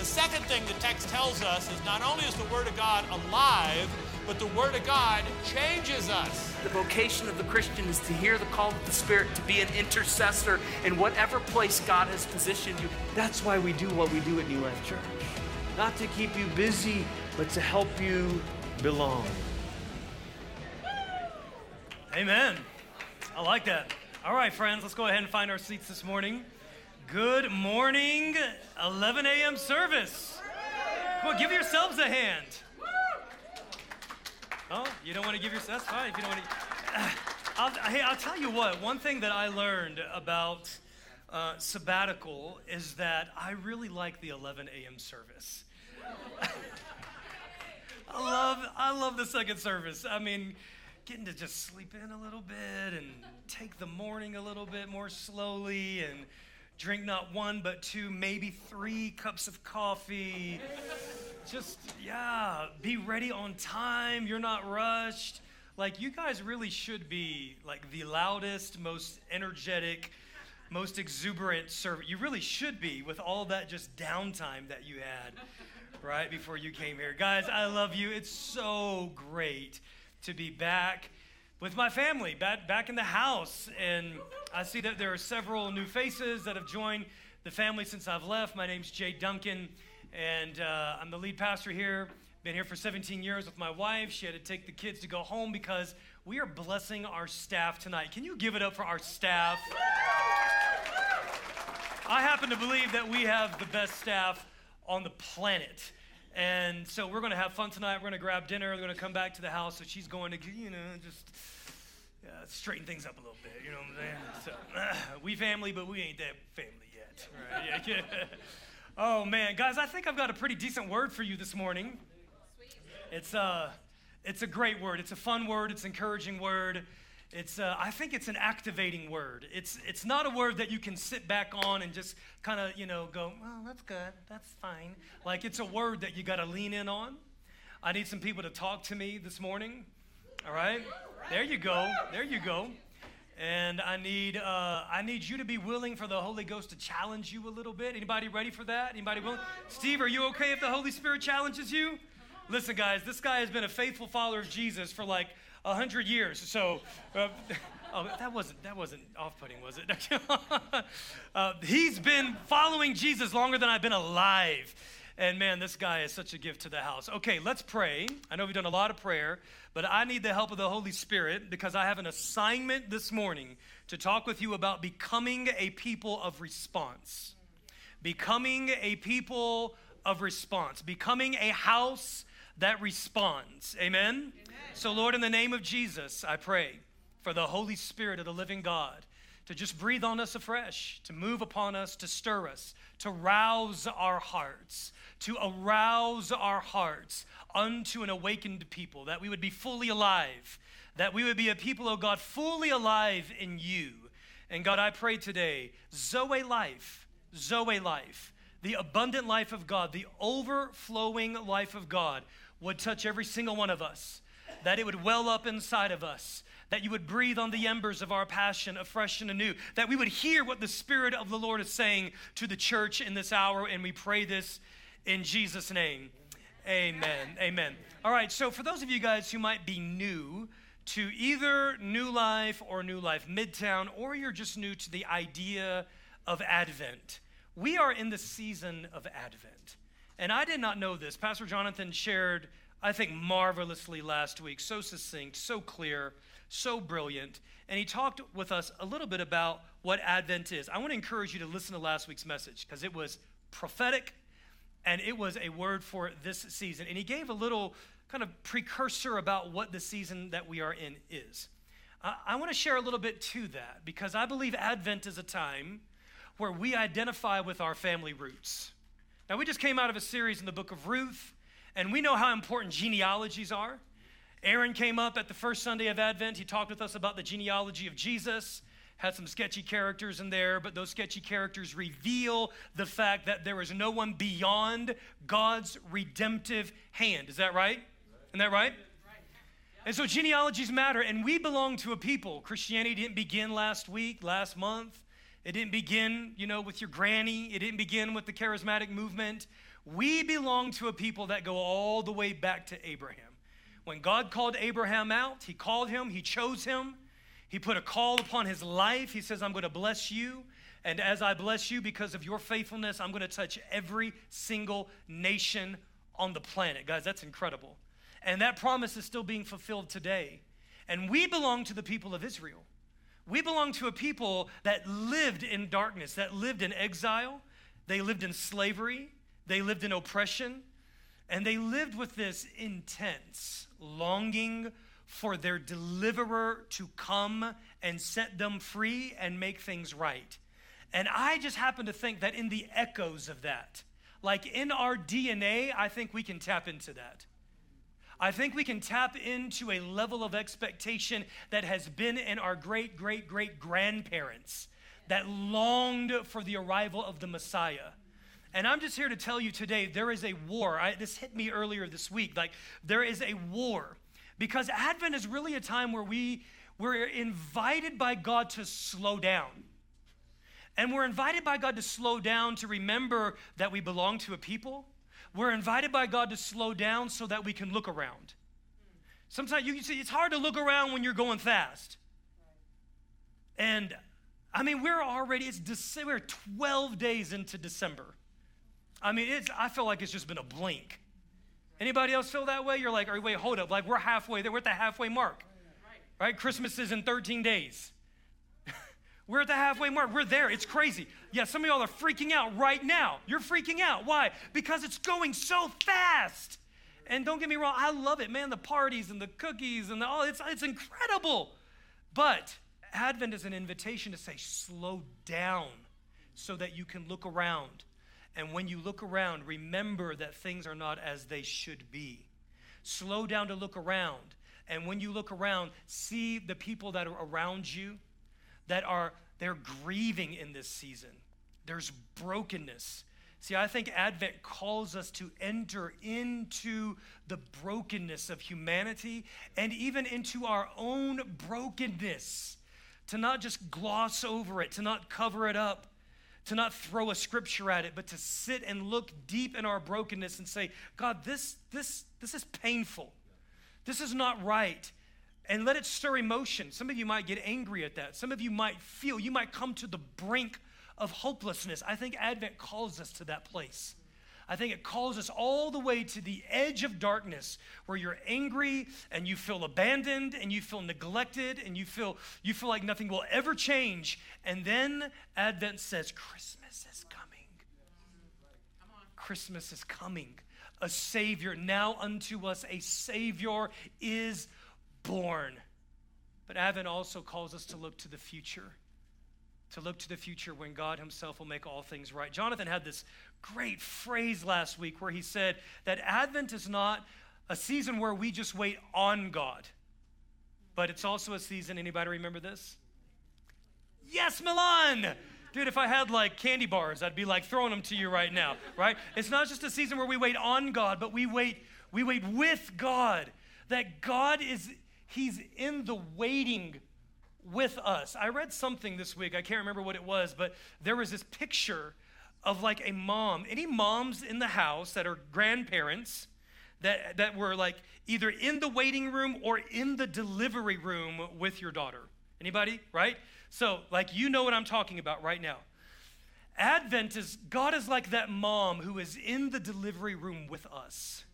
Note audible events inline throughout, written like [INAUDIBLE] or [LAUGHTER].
The second thing the text tells us is not only is the Word of God alive, but the Word of God changes us. The vocation of the Christian is to hear the call of the Spirit, to be an intercessor in whatever place God has positioned you. That's why we do what we do at New Life Church. Not to keep you busy, but to help you belong. Amen. I like that. All right, friends, let's go ahead and find our seats this morning. Good morning, 11 a.m. service. On, give yourselves a hand. Oh, you don't want to give yourself? That's fine if you don't want to. [SIGHS] I'll, hey, I'll tell you what, one thing that I learned about uh, sabbatical is that I really like the 11 a.m. service. [LAUGHS] I love, I love the second service. I mean, getting to just sleep in a little bit and take the morning a little bit more slowly and drink not one but two, maybe three cups of coffee just, yeah, be ready on time. You're not rushed. Like, you guys really should be like the loudest, most energetic, most exuberant servant. You really should be with all that just downtime that you had right before you came here. Guys, I love you. It's so great to be back with my family, back, back in the house. And I see that there are several new faces that have joined the family since I've left. My name's Jay Duncan and uh, I'm the lead pastor here. Been here for 17 years with my wife. She had to take the kids to go home because we are blessing our staff tonight. Can you give it up for our staff? I happen to believe that we have the best staff on the planet. And so we're going to have fun tonight. We're going to grab dinner. We're going to come back to the house. So she's going to, you know, just yeah, straighten things up a little bit. You know what I'm saying? So, uh, [SIGHS] we family, but we ain't that family yet. Right? Yeah. [LAUGHS] Oh man, guys, I think I've got a pretty decent word for you this morning. It's uh it's a great word. It's a fun word. It's an encouraging word. It's uh, I think it's an activating word. It's it's not a word that you can sit back on and just kind of you know go well that's good that's fine. Like it's a word that you got to lean in on. I need some people to talk to me this morning. All right, there you go. There you go. And I need, uh, I need you to be willing for the Holy Ghost to challenge you a little bit. Anybody ready for that? Anybody willing? Steve, are you okay if the Holy Spirit challenges you? Listen, guys, this guy has been a faithful follower of Jesus for like a hundred years. So, uh, [LAUGHS] oh, that wasn't that wasn't off-putting, was it? [LAUGHS] uh, he's been following Jesus longer than I've been alive. And man, this guy is such a gift to the house. Okay, let's pray. I know we've done a lot of prayer, but I need the help of the Holy Spirit because I have an assignment this morning to talk with you about becoming a people of response. Becoming a people of response. Becoming a house that responds. Amen? Amen? So, Lord, in the name of Jesus, I pray for the Holy Spirit of the living God to just breathe on us afresh, to move upon us, to stir us, to rouse our hearts to arouse our hearts unto an awakened people, that we would be fully alive, that we would be a people, oh God, fully alive in you. And God, I pray today, Zoe life, Zoe life, the abundant life of God, the overflowing life of God would touch every single one of us, that it would well up inside of us, that you would breathe on the embers of our passion afresh and anew, that we would hear what the Spirit of the Lord is saying to the church in this hour. And we pray this in Jesus' name. Amen. Amen. All right, so for those of you guys who might be new to either New Life or New Life Midtown, or you're just new to the idea of Advent, we are in the season of Advent. And I did not know this. Pastor Jonathan shared, I think, marvelously last week, so succinct, so clear, so brilliant. And he talked with us a little bit about what Advent is. I want to encourage you to listen to last week's message because it was prophetic and it was a word for this season. And he gave a little kind of precursor about what the season that we are in is. I, want to share a little bit to that because I believe Advent is a time where we identify with our family roots. Now, we just came out of a series in the book of Ruth, and we know how important genealogies are. Aaron came up at the first Sunday of Advent. He talked with us about the genealogy of Jesus had some sketchy characters in there, but those sketchy characters reveal the fact that there is no one beyond God's redemptive hand. Is that right? Isn't that right? And so genealogies matter, and we belong to a people. Christianity didn't begin last week, last month. It didn't begin, you know, with your granny. It didn't begin with the charismatic movement. We belong to a people that go all the way back to Abraham. When God called Abraham out, he called him, he chose him, he put a call upon his life. He says, I'm going to bless you. And as I bless you because of your faithfulness, I'm going to touch every single nation on the planet. Guys, that's incredible. And that promise is still being fulfilled today. And we belong to the people of Israel. We belong to a people that lived in darkness, that lived in exile, they lived in slavery, they lived in oppression, and they lived with this intense longing for their deliverer to come and set them free and make things right. And I just happen to think that in the echoes of that, like in our DNA, I think we can tap into that. I think we can tap into a level of expectation that has been in our great, great, great grandparents that longed for the arrival of the Messiah. And I'm just here to tell you today there is a war. I, this hit me earlier this week. Like, there is a war because Advent is really a time where we, we're invited by God to slow down. And we're invited by God to slow down to remember that we belong to a people. We're invited by God to slow down so that we can look around. Sometimes you can see, it's hard to look around when you're going fast. And I mean, we're already, it's December, we're 12 days into December. I mean, it's, I feel like it's just been a blink. Anybody else feel that way? You're like, wait, hold up. Like, we're halfway there. We're at the halfway mark. Right? Christmas is in 13 days. We're at the halfway mark. We're there. It's crazy. Yeah, some of y'all are freaking out right now. You're freaking out. Why? Because it's going so fast. And don't get me wrong, I love it, man. The parties and the cookies and the, oh, it's, it's incredible. But Advent is an invitation to say, slow down so that you can look around and when you look around, remember that things are not as they should be. Slow down to look around. And when you look around, see the people that are around you that are they're grieving in this season. There's brokenness. See, I think Advent calls us to enter into the brokenness of humanity and even into our own brokenness, to not just gloss over it, to not cover it up, to not throw a scripture at it, but to sit and look deep in our brokenness and say, God, this, this, this is painful. This is not right. And let it stir emotion. Some of you might get angry at that. Some of you might feel, you might come to the brink of hopelessness. I think Advent calls us to that place. I think it calls us all the way to the edge of darkness where you're angry and you feel abandoned and you feel neglected and you feel you feel like nothing will ever change. And then Advent says Christmas is coming. Christmas is coming. A savior now unto us a savior is born. But Advent also calls us to look to the future to look to the future when God Himself will make all things right. Jonathan had this great phrase last week where he said that Advent is not a season where we just wait on God, but it's also a season, anybody remember this? Yes, Milan! Dude, if I had like candy bars, I'd be like throwing them to you right now, right? It's not just a season where we wait on God, but we wait, we wait with God. That God is, He's in the waiting with us. I read something this week, I can't remember what it was, but there was this picture of like a mom. Any moms in the house that are grandparents that, that were like either in the waiting room or in the delivery room with your daughter? Anybody? Right? So, like, you know what I'm talking about right now. Advent is, God is like that mom who is in the delivery room with us,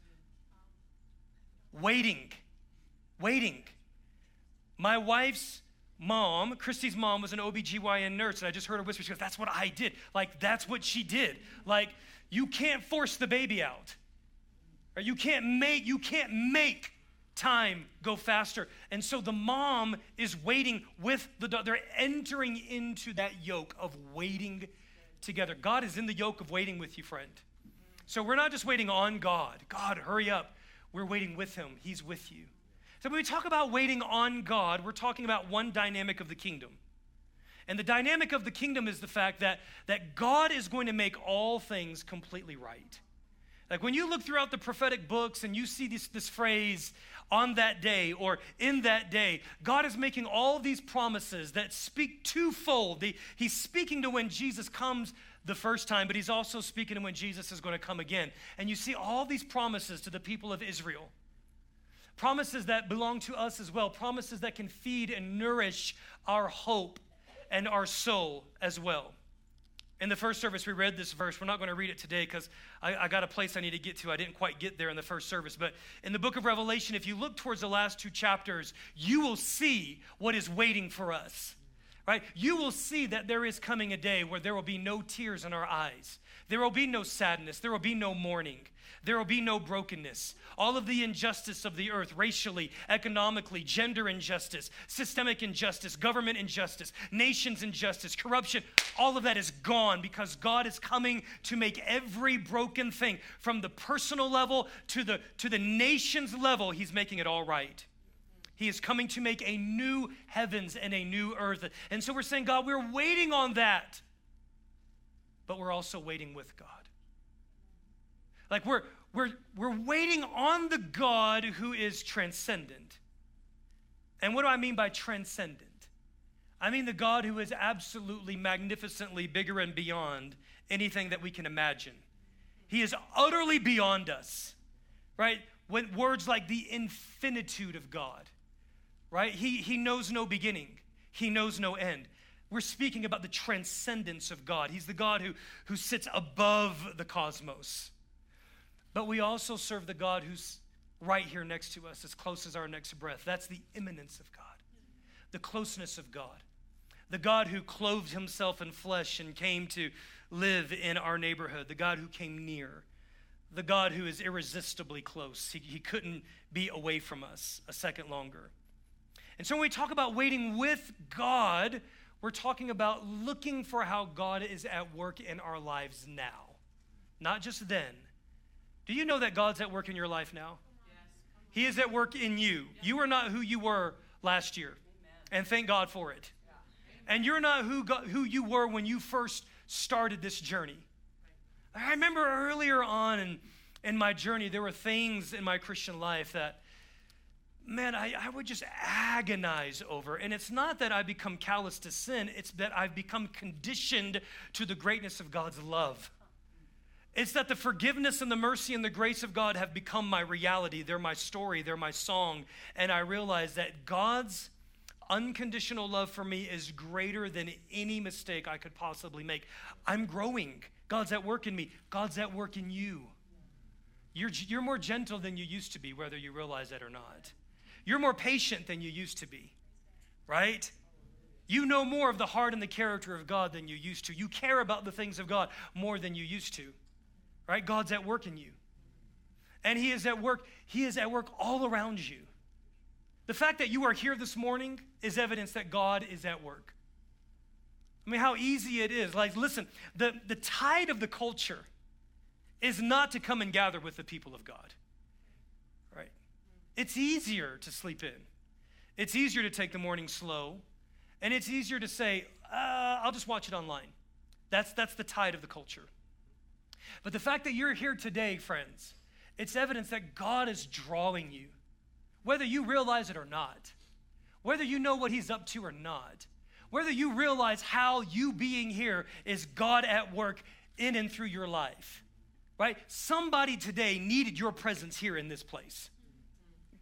waiting, waiting. My wife's mom, Christy's mom, was an OBGYN nurse, and I just heard her whisper, she goes, That's what I did. Like, that's what she did. Like, you can't force the baby out. Or you can't make, you can't make time go faster. And so the mom is waiting with the they're entering into that yoke of waiting together. God is in the yoke of waiting with you, friend. So we're not just waiting on God. God, hurry up. We're waiting with him. He's with you. So when we talk about waiting on God, we're talking about one dynamic of the kingdom. And the dynamic of the kingdom is the fact that, that God is going to make all things completely right. Like when you look throughout the prophetic books and you see this, this phrase, on that day or in that day, God is making all these promises that speak twofold. He's speaking to when Jesus comes the first time, but he's also speaking to when Jesus is going to come again. And you see all these promises to the people of Israel. Promises that belong to us as well, promises that can feed and nourish our hope and our soul as well. In the first service, we read this verse. We're not going to read it today because I, I, got a place I need to get to. I didn't quite get there in the first service. But in the book of Revelation, if you look towards the last two chapters, you will see what is waiting for us. Right? You will see that there is coming a day where there will be no tears in our eyes. There will be no sadness. There will be no mourning. There will be no brokenness. All of the injustice of the earth, racially, economically, gender injustice, systemic injustice, government injustice, nations injustice, corruption, all of that is gone because God is coming to make every broken thing from the personal level to the, to the nation's level, He's making it all right. He is coming to make a new heavens and a new earth. And so we're saying, God, we're waiting on that, but we're also waiting with God. Like we're, we're, we're waiting on the God who is transcendent. And what do I mean by transcendent? I mean the God who is absolutely magnificently bigger and beyond anything that we can imagine. He is utterly beyond us, right? When words like the infinitude of God, right? He, he knows no beginning, He knows no end. We're speaking about the transcendence of God. He's the God who, who sits above the cosmos. But we also serve the God who's right here next to us, as close as our next breath. That's the immanence of God, the closeness of God. The God who clothed himself in flesh and came to live in our neighborhood, the God who came near, the God who is irresistibly close. He, he couldn't be away from us a second longer. And so when we talk about waiting with God, we're talking about looking for how God is at work in our lives now, not just then do you know that God's at work in your life now? He is at work in you. You are not who you were last year. And thank God for it. And you're not who, God, who you were when you first started this journey. I remember earlier on in, in my journey, there were things in my Christian life that, man, I, I would just agonize over. And it's not that I become callous to sin, it's that I've become conditioned to the greatness of God's love. It's that the forgiveness and the mercy and the grace of God have become my reality. They're my story, they're my song. And I realize that God's unconditional love for me is greater than any mistake I could possibly make. I'm growing. God's at work in me, God's at work in you. You're, you're more gentle than you used to be, whether you realize that or not. You're more patient than you used to be, right? You know more of the heart and the character of God than you used to. You care about the things of God more than you used to right? God's at work in you. And He is at work, He is at work all around you. The fact that you are here this morning is evidence that God is at work. I mean, how easy it is. Like, listen, the, the tide of the culture is not to come and gather with the people of God? It's easier to sleep in, it's easier to take the morning slow, and it's easier to say, uh, I'll just watch it online. That's, that's the tide of the culture. But the fact that you're here today, friends, it's evidence that God is drawing you, whether you realize it or not, whether you know what He's up to or not, whether you realize how you being here is God at work in and through your life, right? Somebody today needed your presence here in this place,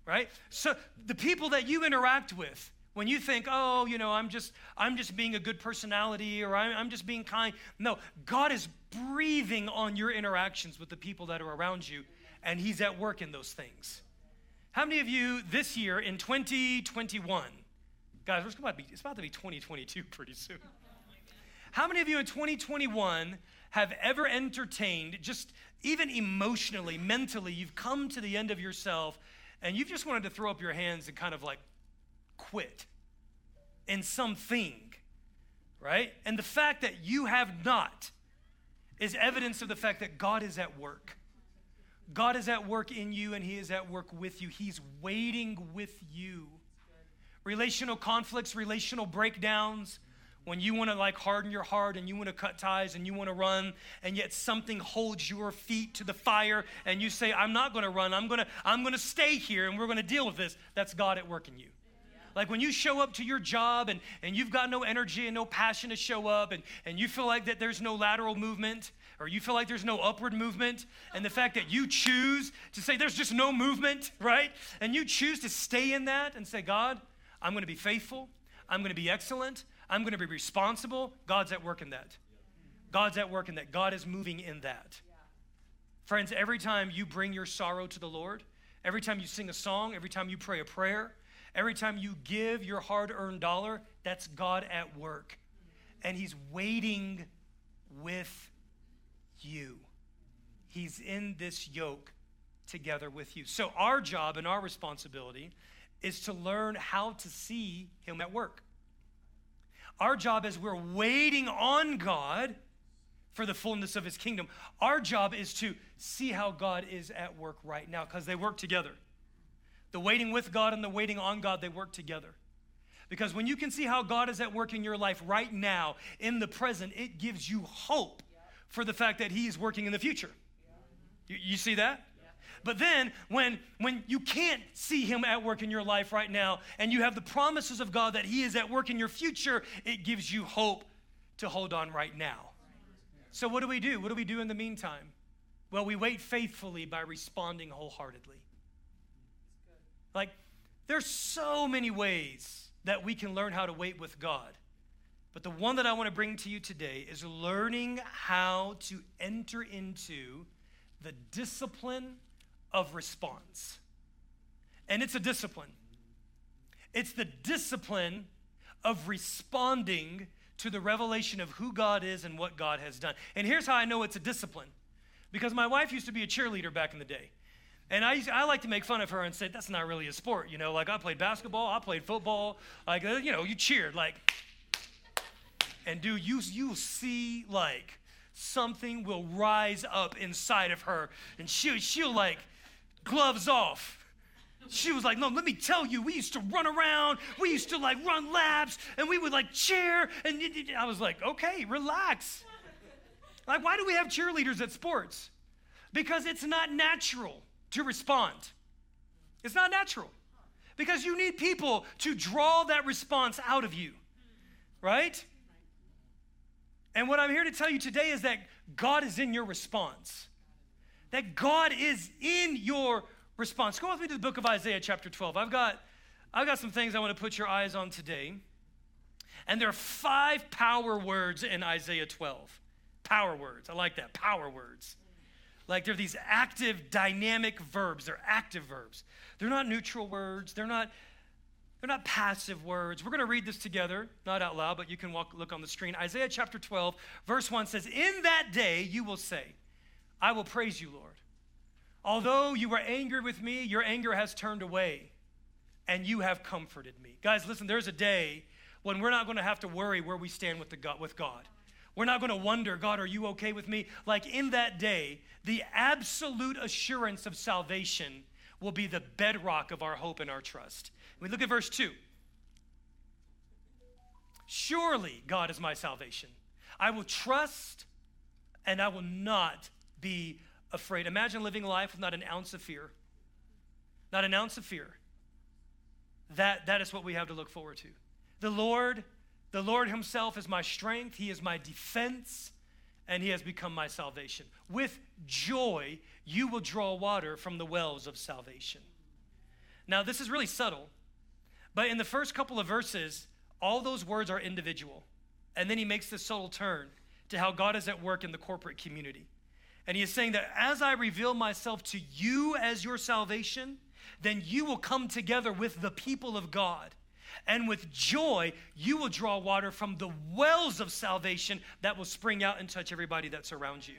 right? So the people that you interact with, when you think, oh, you know, I'm just, I'm just being a good personality or I'm, I'm just being kind. No, God is breathing on your interactions with the people that are around you, and He's at work in those things. How many of you this year in 2021, guys, it's about to be, it's about to be 2022 pretty soon. How many of you in 2021 have ever entertained, just even emotionally, mentally, you've come to the end of yourself and you've just wanted to throw up your hands and kind of like quit in something, right? And the fact that you have not is evidence of the fact that God is at work. God is at work in you and He is at work with you. He's waiting with you. Relational conflicts, relational breakdowns, when you want to like harden your heart and you want to cut ties and you want to run and yet something holds your feet to the fire and you say i'm not going to run. I'm going to i'm going to stay here and we're going to deal with this that's god at work in you. Like when you show up to your job and, and you've got no energy and no passion to show up and, and you feel like that there's no lateral movement or you feel like there's no upward movement and the fact that you choose to say there's just no movement right? And you choose to stay in that and say god i'm to be faithful. I'm to be excellent i'm going to be responsible god's at work in that god's at work in that god is moving in that friends every time you bring your sorrow to the lord every time you sing a song every time you pray a prayer Every time you give your hard earned dollar, that's God at work. And He's waiting with you. He's in this yoke together with you. So, our job and our responsibility is to learn how to see Him at work. Our job as we're waiting on God for the fullness of His kingdom, our job is to see how God is at work right now because they work together. The waiting with God and the waiting on God, they work together. Because when you can see how God is at work in your life right now, in the present, it gives you hope for the fact that He is working in the future. You, you see that? But then when when you can't see him at work in your life right now and you have the promises of God that he is at work in your future, it gives you hope to hold on right now. So what do we do? What do we do in the meantime? Well, we wait faithfully by responding wholeheartedly. Like, there's so many ways that we can learn how to wait with God. But the one that I want to bring to you today is learning how to enter into the discipline of response. And it's a discipline. It's the discipline of responding to the revelation of who God is and what God has done. And here's how I know it's a discipline because my wife used to be a cheerleader back in the day. And I, I like to make fun of her and say, that's not really a sport. You know, like I played basketball, I played football. Like, uh, you know, you cheered. Like, and do you, you see, like, something will rise up inside of her. And she, she'll, like, gloves off. She was like, No, let me tell you, we used to run around, we used to like run laps, and we would like cheer. And I was like, Okay, relax. Like, why do we have cheerleaders at sports? Because it's not natural to respond. It's not natural because you need people to draw that response out of you, right? And what I'm here to tell you today is that God is in your response. That God is in your response. Go with me to the book of Isaiah, chapter 12. I've got, I've got some things I want to put your eyes on today. And there are five power words in Isaiah 12. Power words. I like that. Power words. Like they're these active, dynamic verbs. They're active verbs. They're not neutral words. They're not, they're not passive words. We're going to read this together, not out loud, but you can walk, look on the screen. Isaiah chapter 12, verse 1 says, In that day you will say, I will praise you, Lord. Although you were angry with me, your anger has turned away, and you have comforted me. Guys, listen, there's a day when we're not going to have to worry where we stand with, the God, with God. We're not going to wonder, God, are you okay with me? Like in that day, the absolute assurance of salvation will be the bedrock of our hope and our trust. We look at verse 2. Surely God is my salvation. I will trust and I will not be afraid. Imagine living life with not an ounce of fear. Not an ounce of fear. That, that is what we have to look forward to. The Lord the Lord Himself is my strength, He is my defense, and He has become my salvation. With joy, you will draw water from the wells of salvation. Now, this is really subtle, but in the first couple of verses, all those words are individual. And then He makes this subtle turn to how God is at work in the corporate community. And He is saying that as I reveal myself to you as your salvation, then you will come together with the people of God and with joy, you will draw water from the wells of salvation that will spring out and touch everybody that's around you.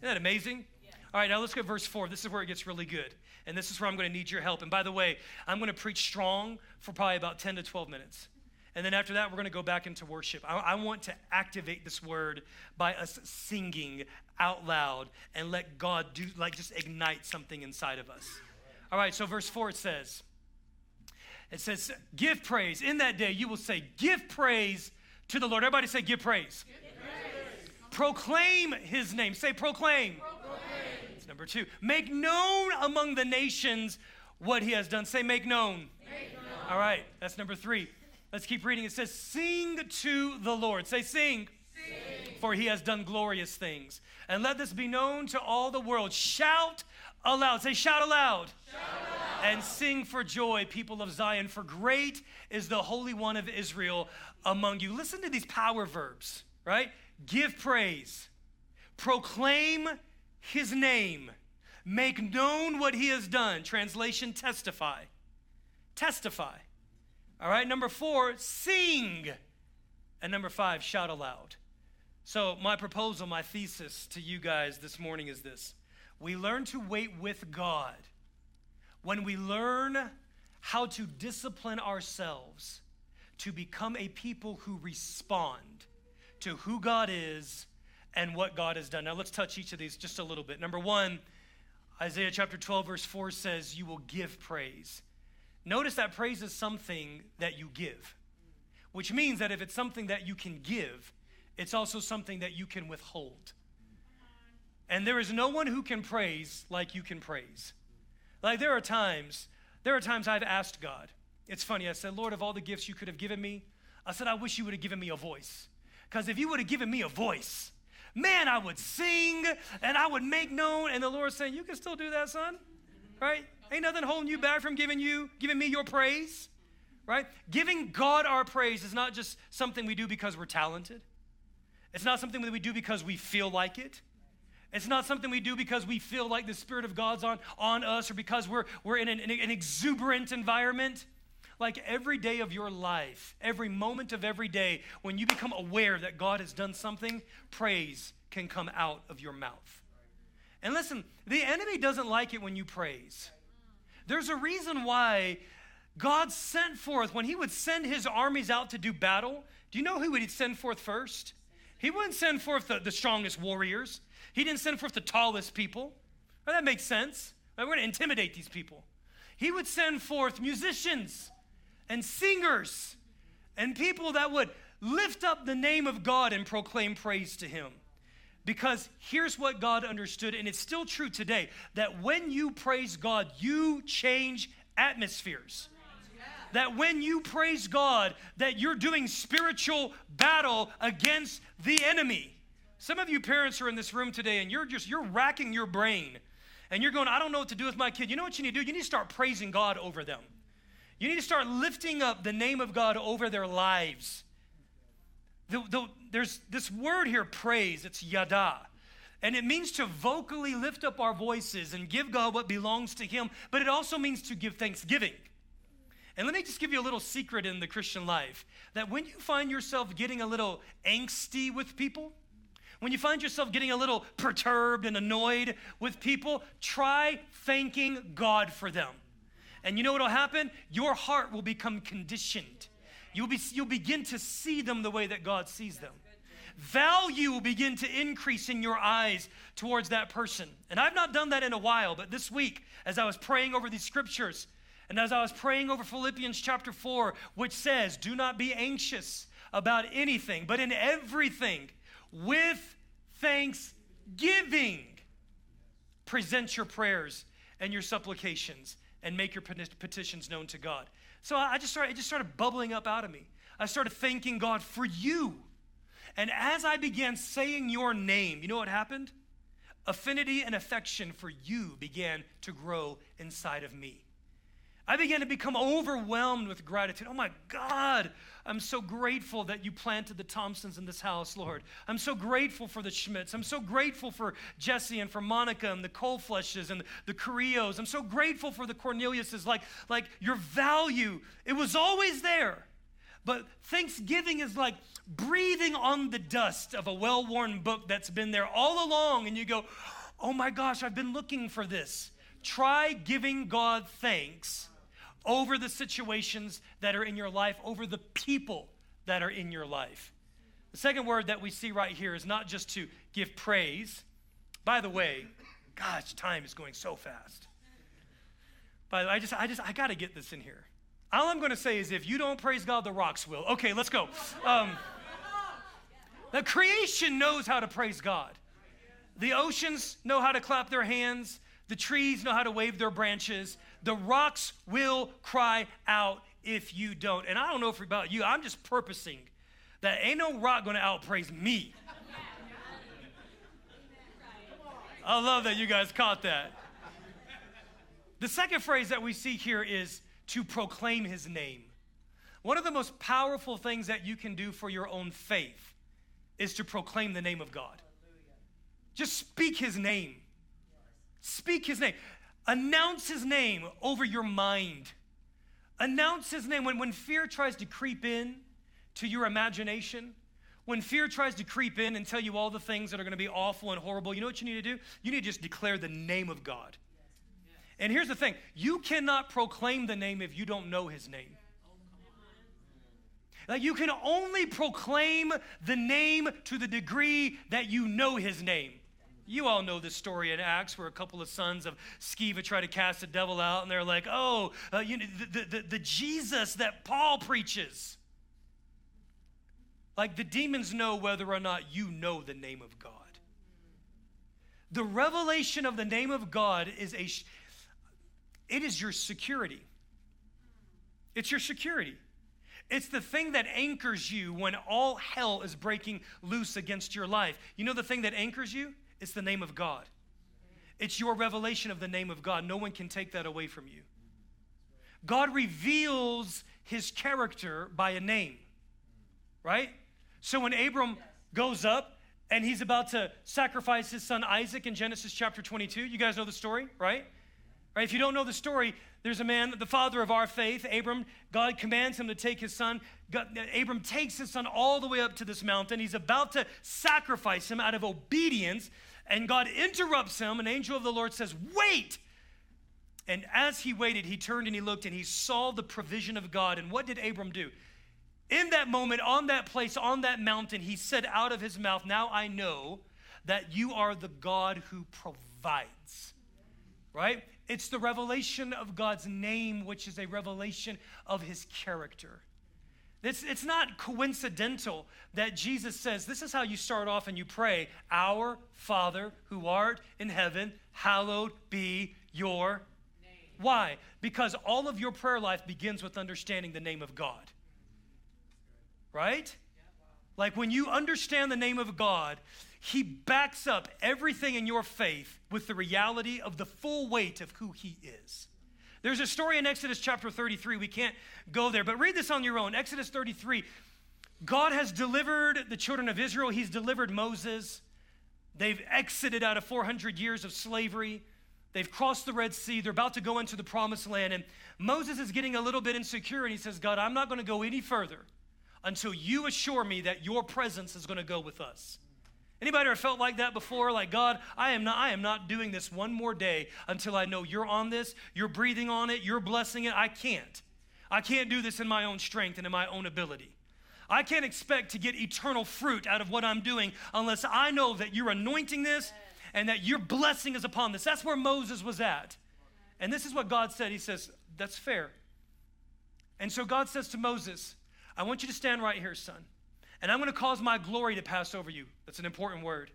Isn't that amazing? All right, now let's go to verse 4. This is where it gets really good. And this is where I'm going to need your help. And by the way, I'm going to preach strong for probably about 10 to 12 minutes. And then after that, we're going to go back into worship. I, I, want to activate this word by us singing out loud and let God do, like, just ignite something inside of us. All right, so verse 4 it says, it says, Give praise. In that day, you will say, Give praise to the Lord. Everybody say, give praise. Give praise. Proclaim his name. Say, proclaim. proclaim. That's number two. Make known among the nations what he has done. Say, make known. Make known. All right, that's number three. Let's keep reading. It says, Sing to the Lord. Say, Sing. For he has done glorious things. And let this be known to all the world. Shout aloud. Say, Shout aloud. Shout aloud. And sing for joy, people of Zion, for great is the Holy One of Israel among you. Listen to these power verbs, right? Give praise, proclaim his name, make known what he has done. Translation testify. Testify. All right, number four, sing. And number five, shout aloud. So, my proposal, my thesis to you guys this morning is this we learn to wait with God when we learn how to discipline ourselves to become a people who respond to who God is and what God has done. Now, let's touch each of these just a little bit. Number one, Isaiah chapter 12, verse 4 says, You will give praise. Notice that praise is something that you give, which means that if it's something that you can give, it's also something that you can withhold. And there is no one who can praise like you can praise. Like there are times, there are times I've asked God. It's funny, I said, Lord, of all the gifts you could have given me, I said, I wish you would have given me a voice. Because if you would have given me a voice, man, I would sing and I would make known. And the Lord's saying, You can still do that, son. Right? Ain't nothing holding you back from giving you, giving me your praise, right? Giving God our praise is not just something we do because we're talented. It's not something that we do because we feel like it. It's not something we do because we feel like the Spirit of God's on, on us or because we're, we're in an, an exuberant environment. Like every day of your life, every moment of every day, when you become aware that God has done something, praise can come out of your mouth. And listen, the enemy doesn't like it when you praise. There's a reason why God sent forth, when he would send his armies out to do battle, do you know who He'd send forth first? He wouldn't send forth the, the strongest warriors. He didn't send forth the tallest people. Well, that makes sense. We're going to intimidate these people. He would send forth musicians and singers and people that would lift up the name of God and proclaim praise to him. Because here's what God understood, and it's still true today that when you praise God, you change atmospheres. That when you praise God, that you're doing spiritual battle against the enemy. Some of you parents are in this room today and you're just you're racking your brain and you're going, I don't know what to do with my kid. You know what you need to do? You need to start praising God over them. You need to start lifting up the name of God over their lives. The, the, there's this word here, praise, it's yada. And it means to vocally lift up our voices and give God what belongs to Him, but it also means to give thanksgiving. And let me just give you a little secret in the Christian life that when you find yourself getting a little angsty with people, when you find yourself getting a little perturbed and annoyed with people, try thanking God for them. And you know what will happen? Your heart will become conditioned You'll, be, you'll begin to see them the way that God sees them. Value will begin to increase in your eyes towards that person. And I've not done that in a while, but this week, as I was praying over these scriptures, and as I was praying over Philippians chapter 4, which says, Do not be anxious about anything, but in everything, with thanksgiving, present your prayers and your supplications and make your petitions known to God. So I just started, it just started bubbling up out of me. I started thanking God for you. And as I began saying your name, you know what happened? Affinity and affection for you began to grow inside of me. I began to become overwhelmed with gratitude. Oh my God, I'm so grateful that you planted the Thompsons in this house, Lord. I'm so grateful for the Schmidts. I'm so grateful for Jesse and for Monica and the Colefleshes and the Carrillos. I'm so grateful for the Corneliuses. Like, like your value, it was always there. But Thanksgiving is like breathing on the dust of a well worn book that's been there all along, and you go, oh my gosh, I've been looking for this. Try giving God thanks over the situations that are in your life, over the people that are in your life. The second word that we see right here is not just to give praise. By the way, gosh, time is going so fast. By the way, I just, I just, I got to get this in here. All I'm going to say is if you don't praise God, the rocks will. Okay, let's go. Um, The creation knows how to praise God. The oceans know how to clap their hands. The trees know how to wave their branches. The rocks will cry out if you don't. And I don't know if about you, I'm just purposing that ain't no rock gonna outpraise me. I love that you guys caught that. The second phrase that we see here is to proclaim his name. One of the most powerful things that you can do for your own faith is to proclaim the name of God. Just speak his name. Speak his name. Announce his name over your mind. Announce his name. When, when fear tries to creep in to your imagination, when fear tries to creep in and tell you all the things that are going to be awful and horrible, you know what you need to do? You need to just declare the name of God. And here's the thing you cannot proclaim the name if you don't know his name. Like you can only proclaim the name to the degree that you know his name. You all know the story in Acts where a couple of sons of Sceva try to cast the devil out, and they're like, oh, uh, you know, the, the, the Jesus that Paul preaches. Like the demons know whether or not you know the name of God. The revelation of the name of God is a it is your security. It's your security. It's the thing that anchors you when all hell is breaking loose against your life. You know the thing that anchors you? It's the name of God. It's your revelation of the name of God. No one can take that away from you. God reveals his character by a name, right? So when Abram goes up and he's about to sacrifice his son Isaac in Genesis chapter 22, you guys know the story, right? Right? If you don't know the story, there's a man, the father of our faith, Abram. God commands him to take his son. God, Abram takes his son all the way up to this mountain. He's about to sacrifice him out of obedience, and God interrupts him. An angel of the Lord says, Wait! And as he waited, he turned and he looked and he saw the provision of God. And what did Abram do? In that moment, on that place, on that mountain, he said out of his mouth, Now I know that you are the God who provides. Right? It's the revelation of God's name, which is a revelation of his character. It's, it's not coincidental that Jesus says, This is how you start off and you pray, Our Father who art in heaven, hallowed be your name. Why? Because all of your prayer life begins with understanding the name of God. Right? Like when you understand the name of God, he backs up everything in your faith with the reality of the full weight of who he is. There's a story in Exodus chapter 33. We can't go there, but read this on your own. Exodus 33. God has delivered the children of Israel, He's delivered Moses. They've exited out of 400 years of slavery. They've crossed the Red Sea. They're about to go into the promised land. And Moses is getting a little bit insecure and he says, God, I'm not going to go any further until you assure me that your presence is going to go with us. Anybody ever felt like that before? Like, God, I am not, I am not doing this one more day until I know you're on this, you're breathing on it, you're blessing it. I can't. I can't do this in my own strength and in my own ability. I can't expect to get eternal fruit out of what I'm doing unless I know that you're anointing this and that your blessing is upon this. That's where Moses was at. And this is what God said. He says, That's fair. And so God says to Moses, I want you to stand right here, son and I'm going to cause my glory to pass over you. That's an important word.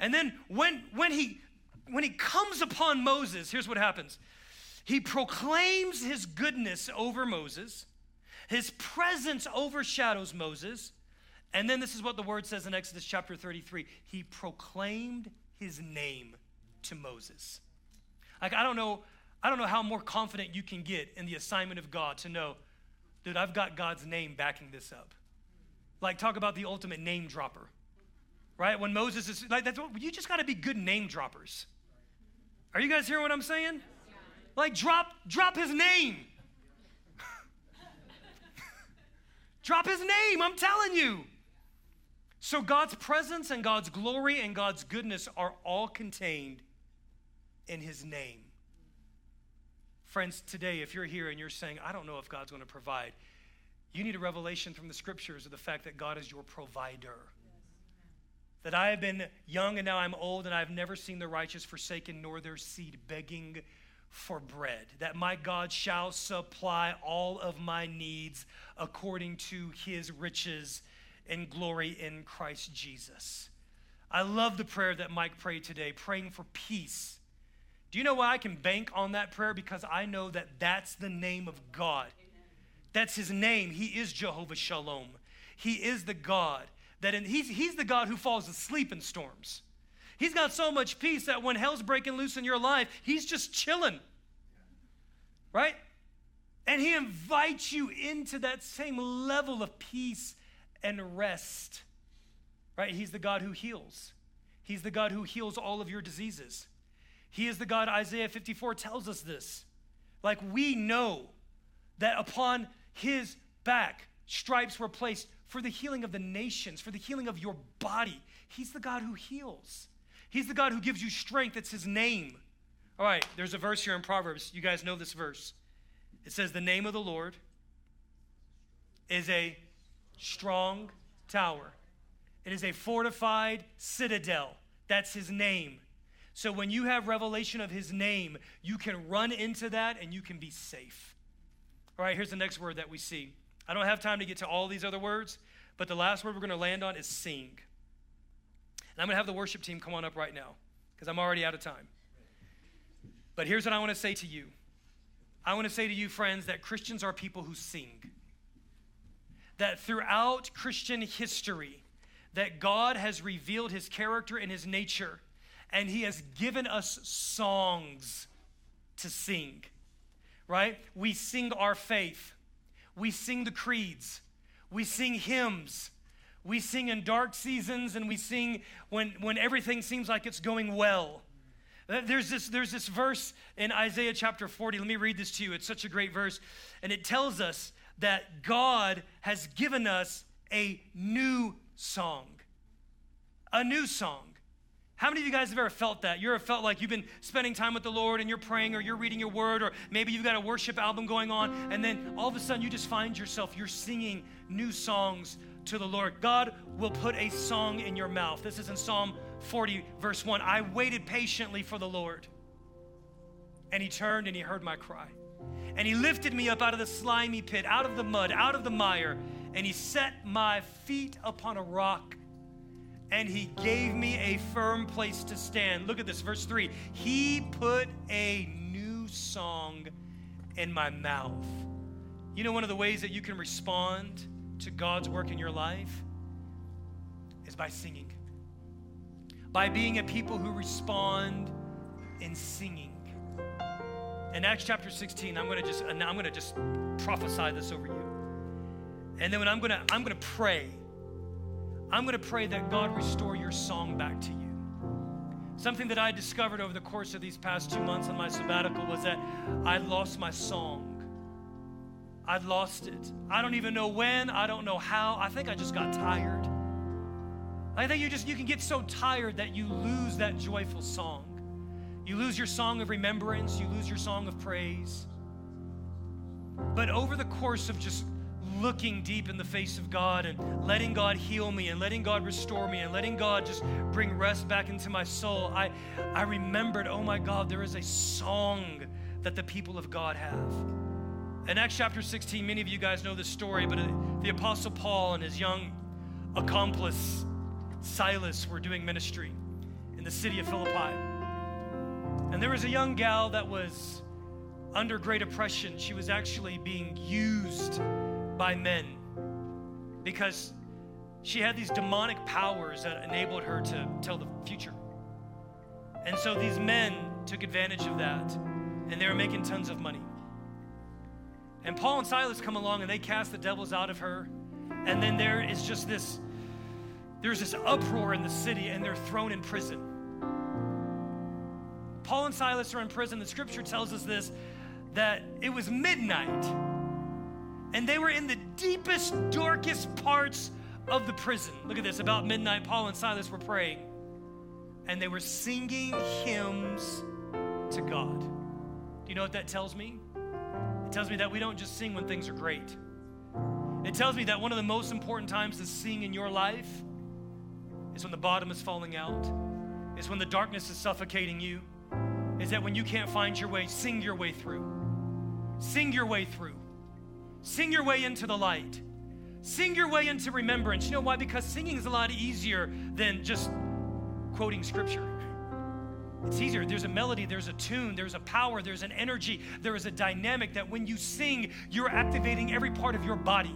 And then when, when, he, when he comes upon Moses, here's what happens he proclaims his goodness over Moses, his presence overshadows Moses. And then this is what the word says in Exodus chapter 33 he proclaimed his name to Moses. Like, I don't know. I don't know how more confident you can get in the assignment of God to know, dude, I've got God's name backing this up. Like, talk about the ultimate name dropper, right? When Moses is like, that's what, you just got to be good name droppers. Are you guys hearing what I'm saying? Like, drop, drop his name. [LAUGHS] drop his name, I'm telling you. So, God's presence and God's glory and God's goodness are all contained in his name. Friends, today, if you're here and you're saying, I don't know if God's going to provide, you need a revelation from the scriptures of the fact that God is your provider. That I have been young and now I'm old, and I've never seen the righteous forsaken nor their seed begging for bread. That my God shall supply all of my needs according to his riches and glory in Christ Jesus. I love the prayer that Mike prayed today, praying for peace. Do you know why I can bank on that prayer? Because I know that that's the name of God. That's his name. He is Jehovah Shalom. He is the God that in, he's, he's the God who falls asleep in storms. He's got so much peace that when hell's breaking loose in your life, he's just chilling. Right? And he invites you into that same level of peace and rest. Right? He's the God who heals. He's the God who heals all of your diseases. He is the God, Isaiah 54 tells us this. Like we know that upon his back, stripes were placed for the healing of the nations, for the healing of your body. He's the God who heals. He's the God who gives you strength. It's his name. All right, there's a verse here in Proverbs. You guys know this verse. It says, The name of the Lord is a strong tower, it is a fortified citadel. That's his name. So when you have revelation of his name, you can run into that and you can be safe. All right, here's the next word that we see. I don't have time to get to all these other words, but the last word we're going to land on is sing. And I'm going to have the worship team come on up right now because I'm already out of time. But here's what I want to say to you I want to say to you, friends, that Christians are people who sing. That throughout Christian history, that God has revealed his character and his nature, and he has given us songs to sing, right? We sing our faith, we sing the creeds, we sing hymns. We sing in dark seasons and we sing when, when everything seems like it's going well. There's this, there's this verse in Isaiah chapter 40. Let me read this to you. It's such a great verse. And it tells us that God has given us a new song a new song. How many of you guys have ever felt that? You ever felt like you've been spending time with the Lord and you're praying or you're reading your word or maybe you've got a worship album going on and then all of a sudden you just find yourself, you're singing new songs to the Lord. God will put a song in your mouth. This is in Psalm 40, verse 1. I waited patiently for the Lord and he turned and he heard my cry. And he lifted me up out of the slimy pit, out of the mud, out of the mire, and he set my feet upon a rock and he gave me a firm place to stand. Look at this, verse 3. He put a new song in my mouth. You know, one of the ways that you can respond to God's work in your life is by singing, by being a people who respond in singing. In Acts chapter 16, I'm to just I'm to just prophesy this over you. And then when I'm to I'm to pray I'm going to pray that God restore your song back to you. Something that I discovered over the course of these past two months on my sabbatical was that I lost my song. I'd lost it. I don't even know when, I don't know how. I think I just got tired. I think you just you can get so tired that you lose that joyful song. You lose your song of remembrance, you lose your song of praise. But over the course of just looking deep in the face of God and letting God heal me and letting God restore me and letting God just bring rest back into my soul, I, I remembered, oh my God, there is a song that the people of God have. In Acts chapter 16, many of you guys know this story, but uh, the Apostle Paul and his young accomplice, Silas, were doing ministry in the city of Philippi. And there was a young gal that was under great oppression. She was actually being used by men because she had these demonic powers that enabled her to tell the future. And so these men took advantage of that and they were making tons of money. And Paul and Silas come along and they cast the devils out of her. And then there is just this there's this uproar in the city and they're thrown in prison. Paul and Silas are in prison. The scripture tells us this that it was midnight and they were in the deepest, darkest parts of the prison. Look at this. About midnight, Paul and Silas were praying, and they were singing hymns to God. Do you know what that tells me? It tells me that we don't just sing when things are great. It tells me that one of the most important times to sing in your life is when the bottom is falling out, is when the darkness is suffocating you, is that when you can't find your way, sing your way through. Sing your way through. Sing your way into the light. Sing your way into remembrance. You know why? Because singing is a lot easier than just quoting scripture. It's easier. There's a melody, there's a tune, there's a power, there's an energy, there is a dynamic that when you sing, you're activating every part of your body.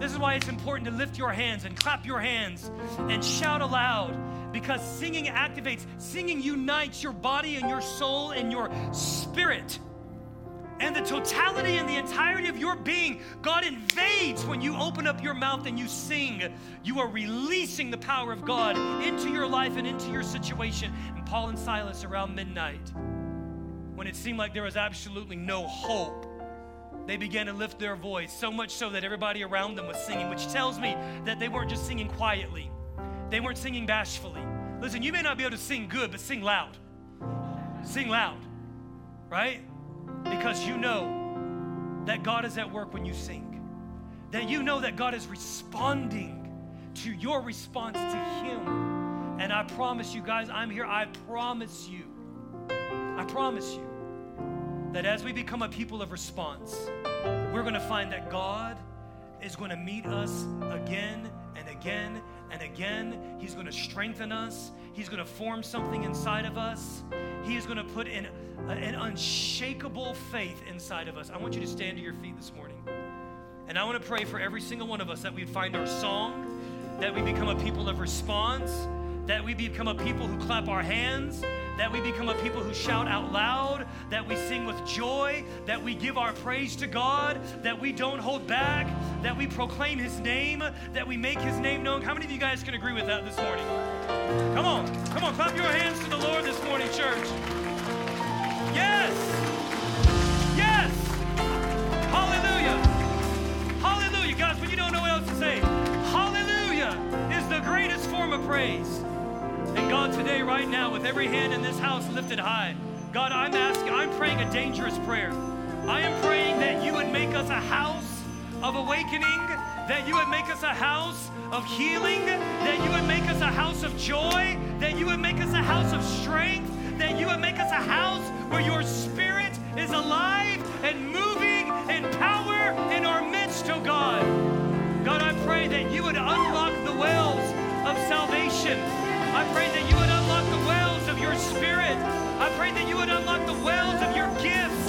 This is why it's important to lift your hands and clap your hands and shout aloud because singing activates, singing unites your body and your soul and your spirit. And the totality and the entirety of your being, God invades when you open up your mouth and you sing. You are releasing the power of God into your life and into your situation. And Paul and Silas around midnight, when it seemed like there was absolutely no hope, they began to lift their voice, so much so that everybody around them was singing, which tells me that they weren't just singing quietly, they weren't singing bashfully. Listen, you may not be able to sing good, but sing loud. Sing loud, right? Because you know that God is at work when you sing, that you know that God is responding to your response to Him. And I promise you guys, I'm here. I promise you, I promise you that as we become a people of response, we're going to find that God is going to meet us again and again and again. He's going to strengthen us. He's going to form something inside of us. He is going to put in an unshakable faith inside of us. I want you to stand to your feet this morning. And I want to pray for every single one of us that we find our song, that we become a people of response, that we become a people who clap our hands, that we become a people who shout out loud, that we sing with joy, that we give our praise to God, that we don't hold back, that we proclaim His name, that we make His name known. How many of you guys can agree with that this morning? Come on, come on, clap your hands to the Lord this morning, church. Yes, yes, hallelujah, hallelujah. Guys, when you don't know what else to say, hallelujah is the greatest form of praise. And God, today, right now, with every hand in this house lifted high, God, I'm asking, I'm praying a dangerous prayer. I am praying that you would make us a house of awakening, that you would make us a house of healing, that you would make us a house of joy, that you would make us a house of strength, that you would make us a house where your spirit is alive and moving in power in our midst, oh God. God, I pray that you would unlock the wells of salvation I pray that you would unlock the wells of your spirit. I pray that you would unlock the wells of your gifts,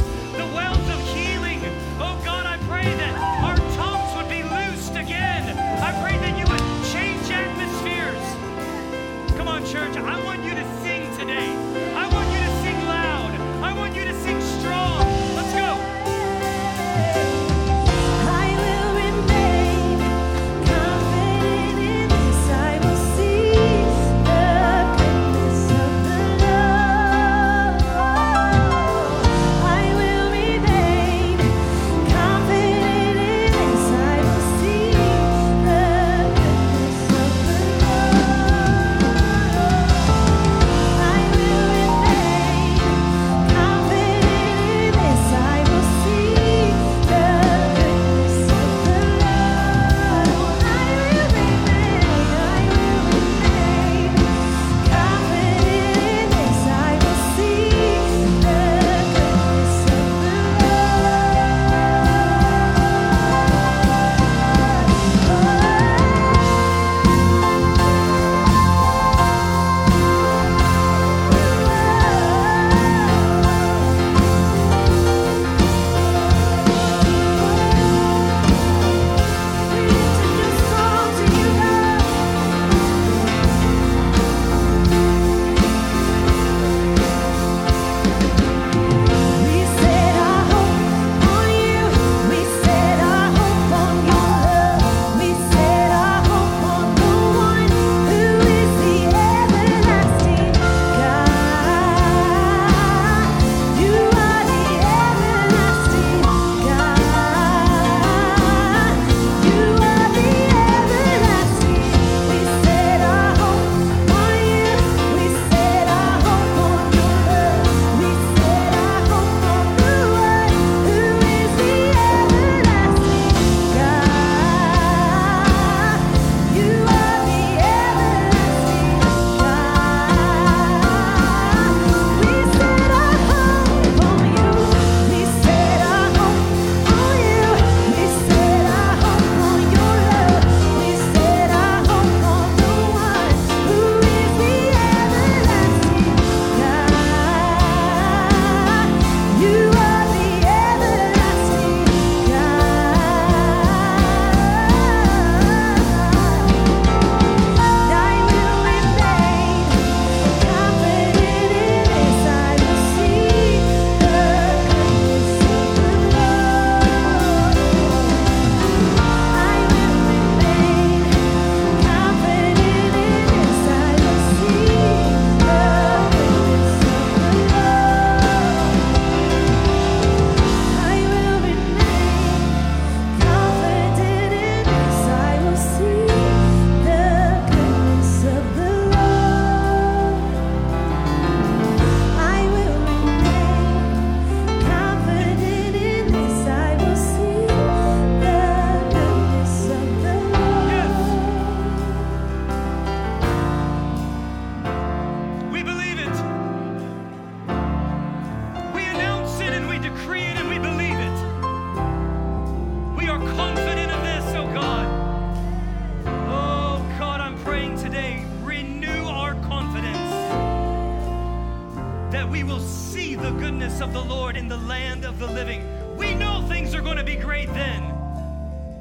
goodness of the Lord in the land of the living. We know things are going to be great then.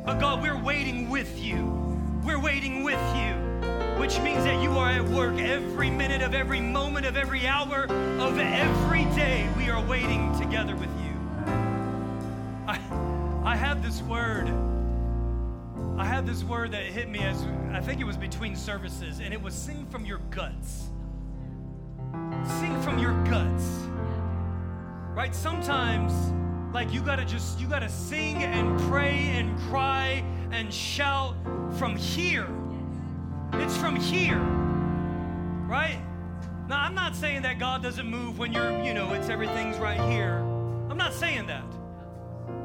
But God, we're waiting with you. We're waiting with you, which means that you are at work every minute of every moment of every hour of every day. We are waiting together with you. I, I had this word. I had this word that hit me as I think it was between services, and it was sing from your guts. Sing from your guts. Right? Sometimes, like you gotta just, you gotta sing and pray and cry and shout from here. It's from here. Right? Now, I'm not saying that God doesn't move when you're, you know, it's everything's right here. I'm not saying that.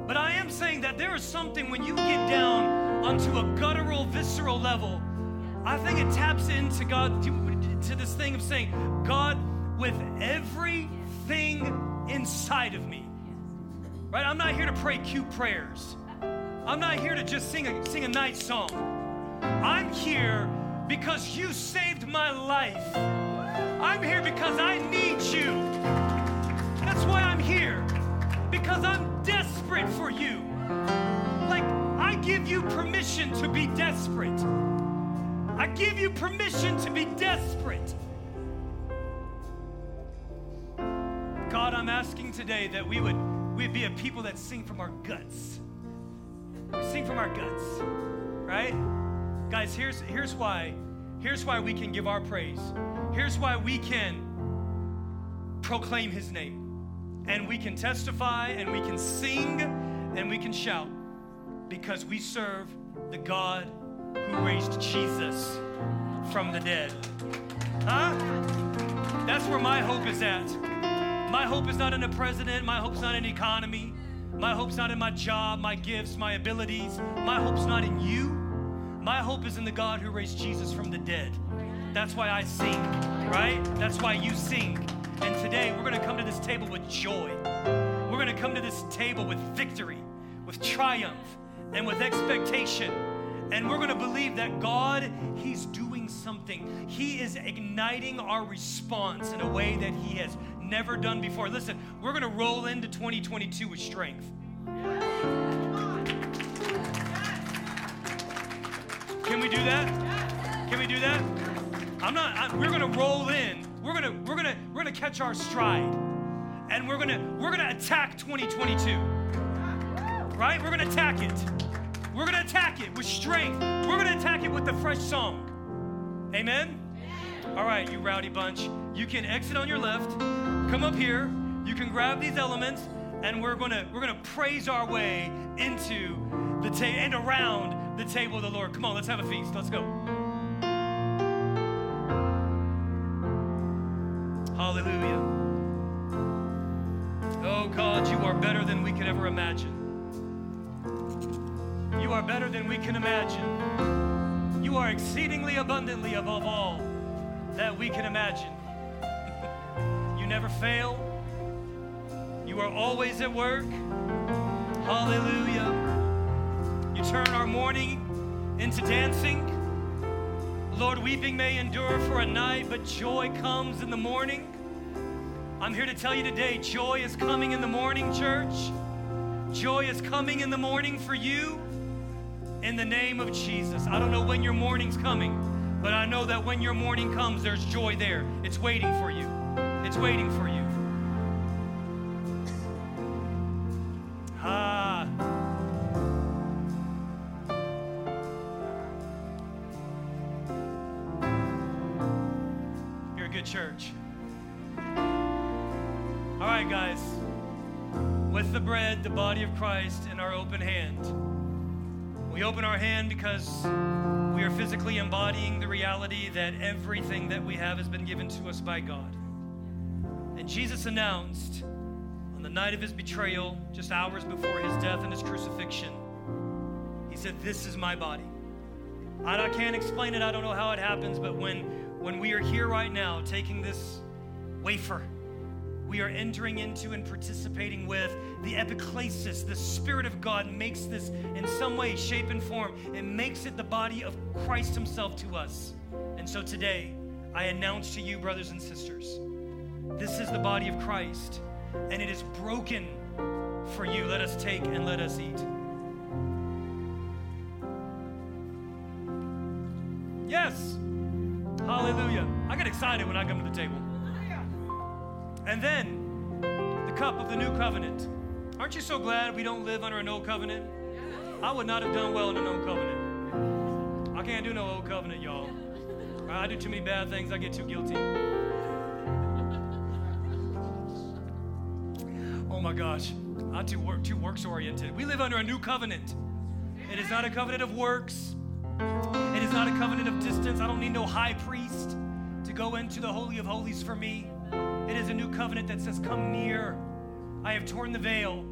But I am saying that there is something when you get down onto a guttural, visceral level, I think it taps into God, to, to this thing of saying, God, with everything inside of me. Right? I'm not here to pray cute prayers. I'm not here to just sing a, sing a nice song. I'm here because you saved my life. I'm here because I need you. That's why I'm here. Because I'm desperate for you. Like, I give you permission to be desperate. I give you permission to be desperate. I'm asking today that we would we'd be a people that sing from our guts. We sing from our guts, right? Guys, here's here's why. Here's why we can give our praise. Here's why we can proclaim his name. And we can testify and we can sing and we can shout because we serve the God who raised Jesus from the dead. Huh? That's where my hope is at. My hope is not in a president. My hope's not in the economy. My hope's not in my job, my gifts, my abilities. My hope's not in you. My hope is in the God who raised Jesus from the dead. That's why I sing, right? That's why you sing. And today we're going to come to this table with joy. We're going to come to this table with victory, with triumph, and with expectation. And we're going to believe that God, He's doing something. He is igniting our response in a way that He has never done before. Listen, we're going to roll into 2022 with strength. Can we do that? Can we do that? I'm not. I, we're gonna roll in. We're gonna. We're gonna. We're gonna catch our stride, and we're gonna. We're gonna attack 2022. Right? We're gonna attack it. We're gonna attack it with strength. We're gonna attack it with the fresh song. Amen. All right, you rowdy bunch. You can exit on your left. Come up here. You can grab these elements, and we're gonna. We're gonna praise our way into the table and around the table of the Lord. Come on, let's have a feast. Let's go. Hallelujah. Oh God, you are better than we could ever imagine. You are better than we can imagine. You are exceedingly abundantly above all that we can imagine. You never fail. You are always at work. Hallelujah. You turn our mourning into dancing. Lord, weeping may endure for a night, but joy comes in the morning. I'm here to tell you today joy is coming in the morning, church. Joy is coming in the morning for you in the name of Jesus. I don't know when your morning's coming, but I know that when your morning comes, there's joy there. It's waiting for you. It's waiting for you. Ah. You're a good church. All right, guys. With the bread, the body of Christ, in our open hand. We open our hand because we are physically embodying the reality that everything that we have has been given to us by God. And Jesus announced on the night of his betrayal, just hours before his death and his crucifixion, he said, This is my body. I I can't explain it, I don't know how it happens, but when, when we are here right now taking this wafer, we are entering into and participating with the epiclesis. The Spirit of God makes this in some way, shape, and form. It makes it the body of Christ Himself to us. And so today, I announce to you, brothers and sisters, this is the body of Christ. and it is broken for you. Let us take and let us eat. Yes. Hallelujah. I get excited when I come to the table. And then the cup of the new covenant. Aren't you so glad we don't live under an old covenant? I would not have done well in an old covenant. I can't do no old covenant, y'all. I do too many bad things, I get too guilty. Oh my gosh, I'm too, work, too works oriented. We live under a new covenant. It is not a covenant of works, it is not a covenant of distance. I don't need no high priest to go into the Holy of Holies for me. It is a new covenant that says, Come near. I have torn the veil.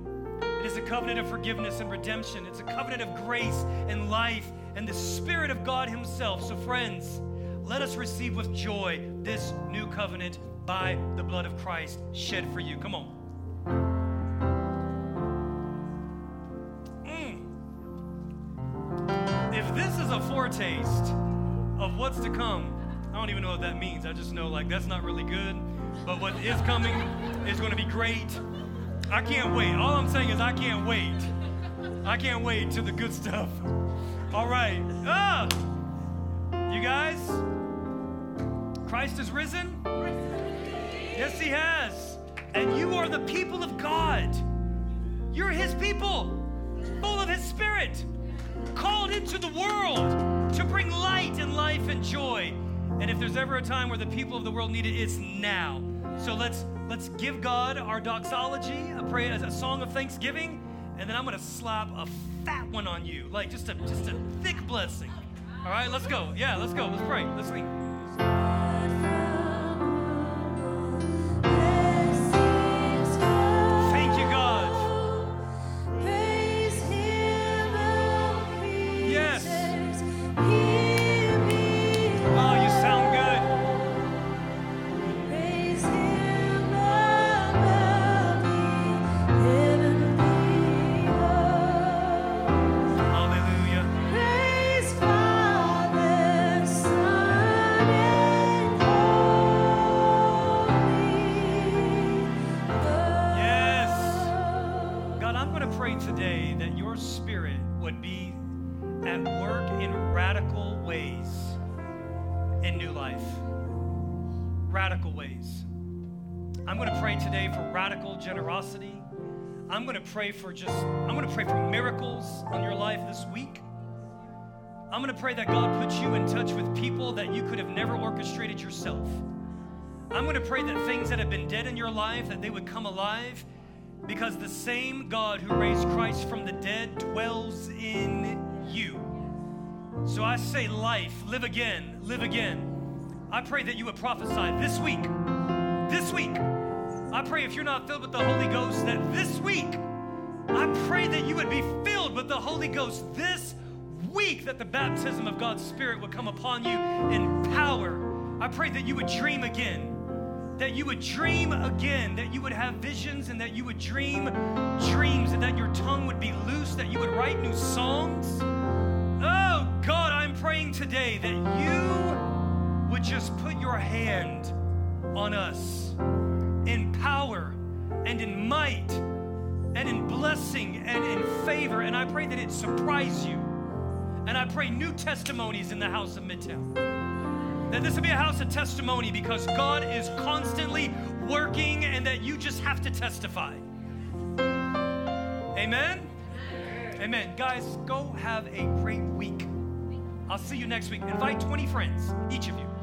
It is a covenant of forgiveness and redemption. It's a covenant of grace and life and the Spirit of God Himself. So, friends, let us receive with joy this new covenant by the blood of Christ shed for you. Come on. A foretaste of what's to come, I don't even know what that means. I just know, like, that's not really good. But what is coming is going to be great. I can't wait. All I'm saying is, I can't wait. I can't wait to the good stuff. All right. Ah! You guys, Christ is risen? Yes, He has. And you are the people of God. You're His people, full of His Spirit, called into the world to bring light and life and joy. And if there's ever a time where the people of the world need it, it's now. So let's let's give God our doxology, a prayer as a song of thanksgiving, and then I'm gonna slap a fat one on you, like just a just a thick blessing. All right, let's go. Yeah, let's go. Let's pray. Let's sing. I'm going to pray today for radical generosity. I'm going to pray for just, I'm going to pray for miracles on your life this week. I'm going to pray that God puts you in touch with people that you could have never orchestrated yourself. I'm going to pray that things that have been dead in your life that they would come alive because the same God who raised Christ from the dead dwells in you. So I say life, live again, live again. I pray that you would prophesy this week. This week. I pray if you're not filled with the Holy Ghost that this week I pray that you would be filled with the Holy Ghost this week, that the baptism of God's Spirit would come upon you in power. I pray that you would dream again, that you would dream again, that you would have visions and that you would dream dreams, and that your tongue would be loose, that you would write new songs. Oh, God, I'm praying today that you would just put your hand on us in power and in might and in blessing and in favor. And I pray that it surprise you. And I pray new testimonies in the house of Midtown. That this will be a house of testimony because God is constantly working and that you just have to testify. Amen? Amen. Guys, go have a great week. I'll see you next week. Invite 20 friends, each of you.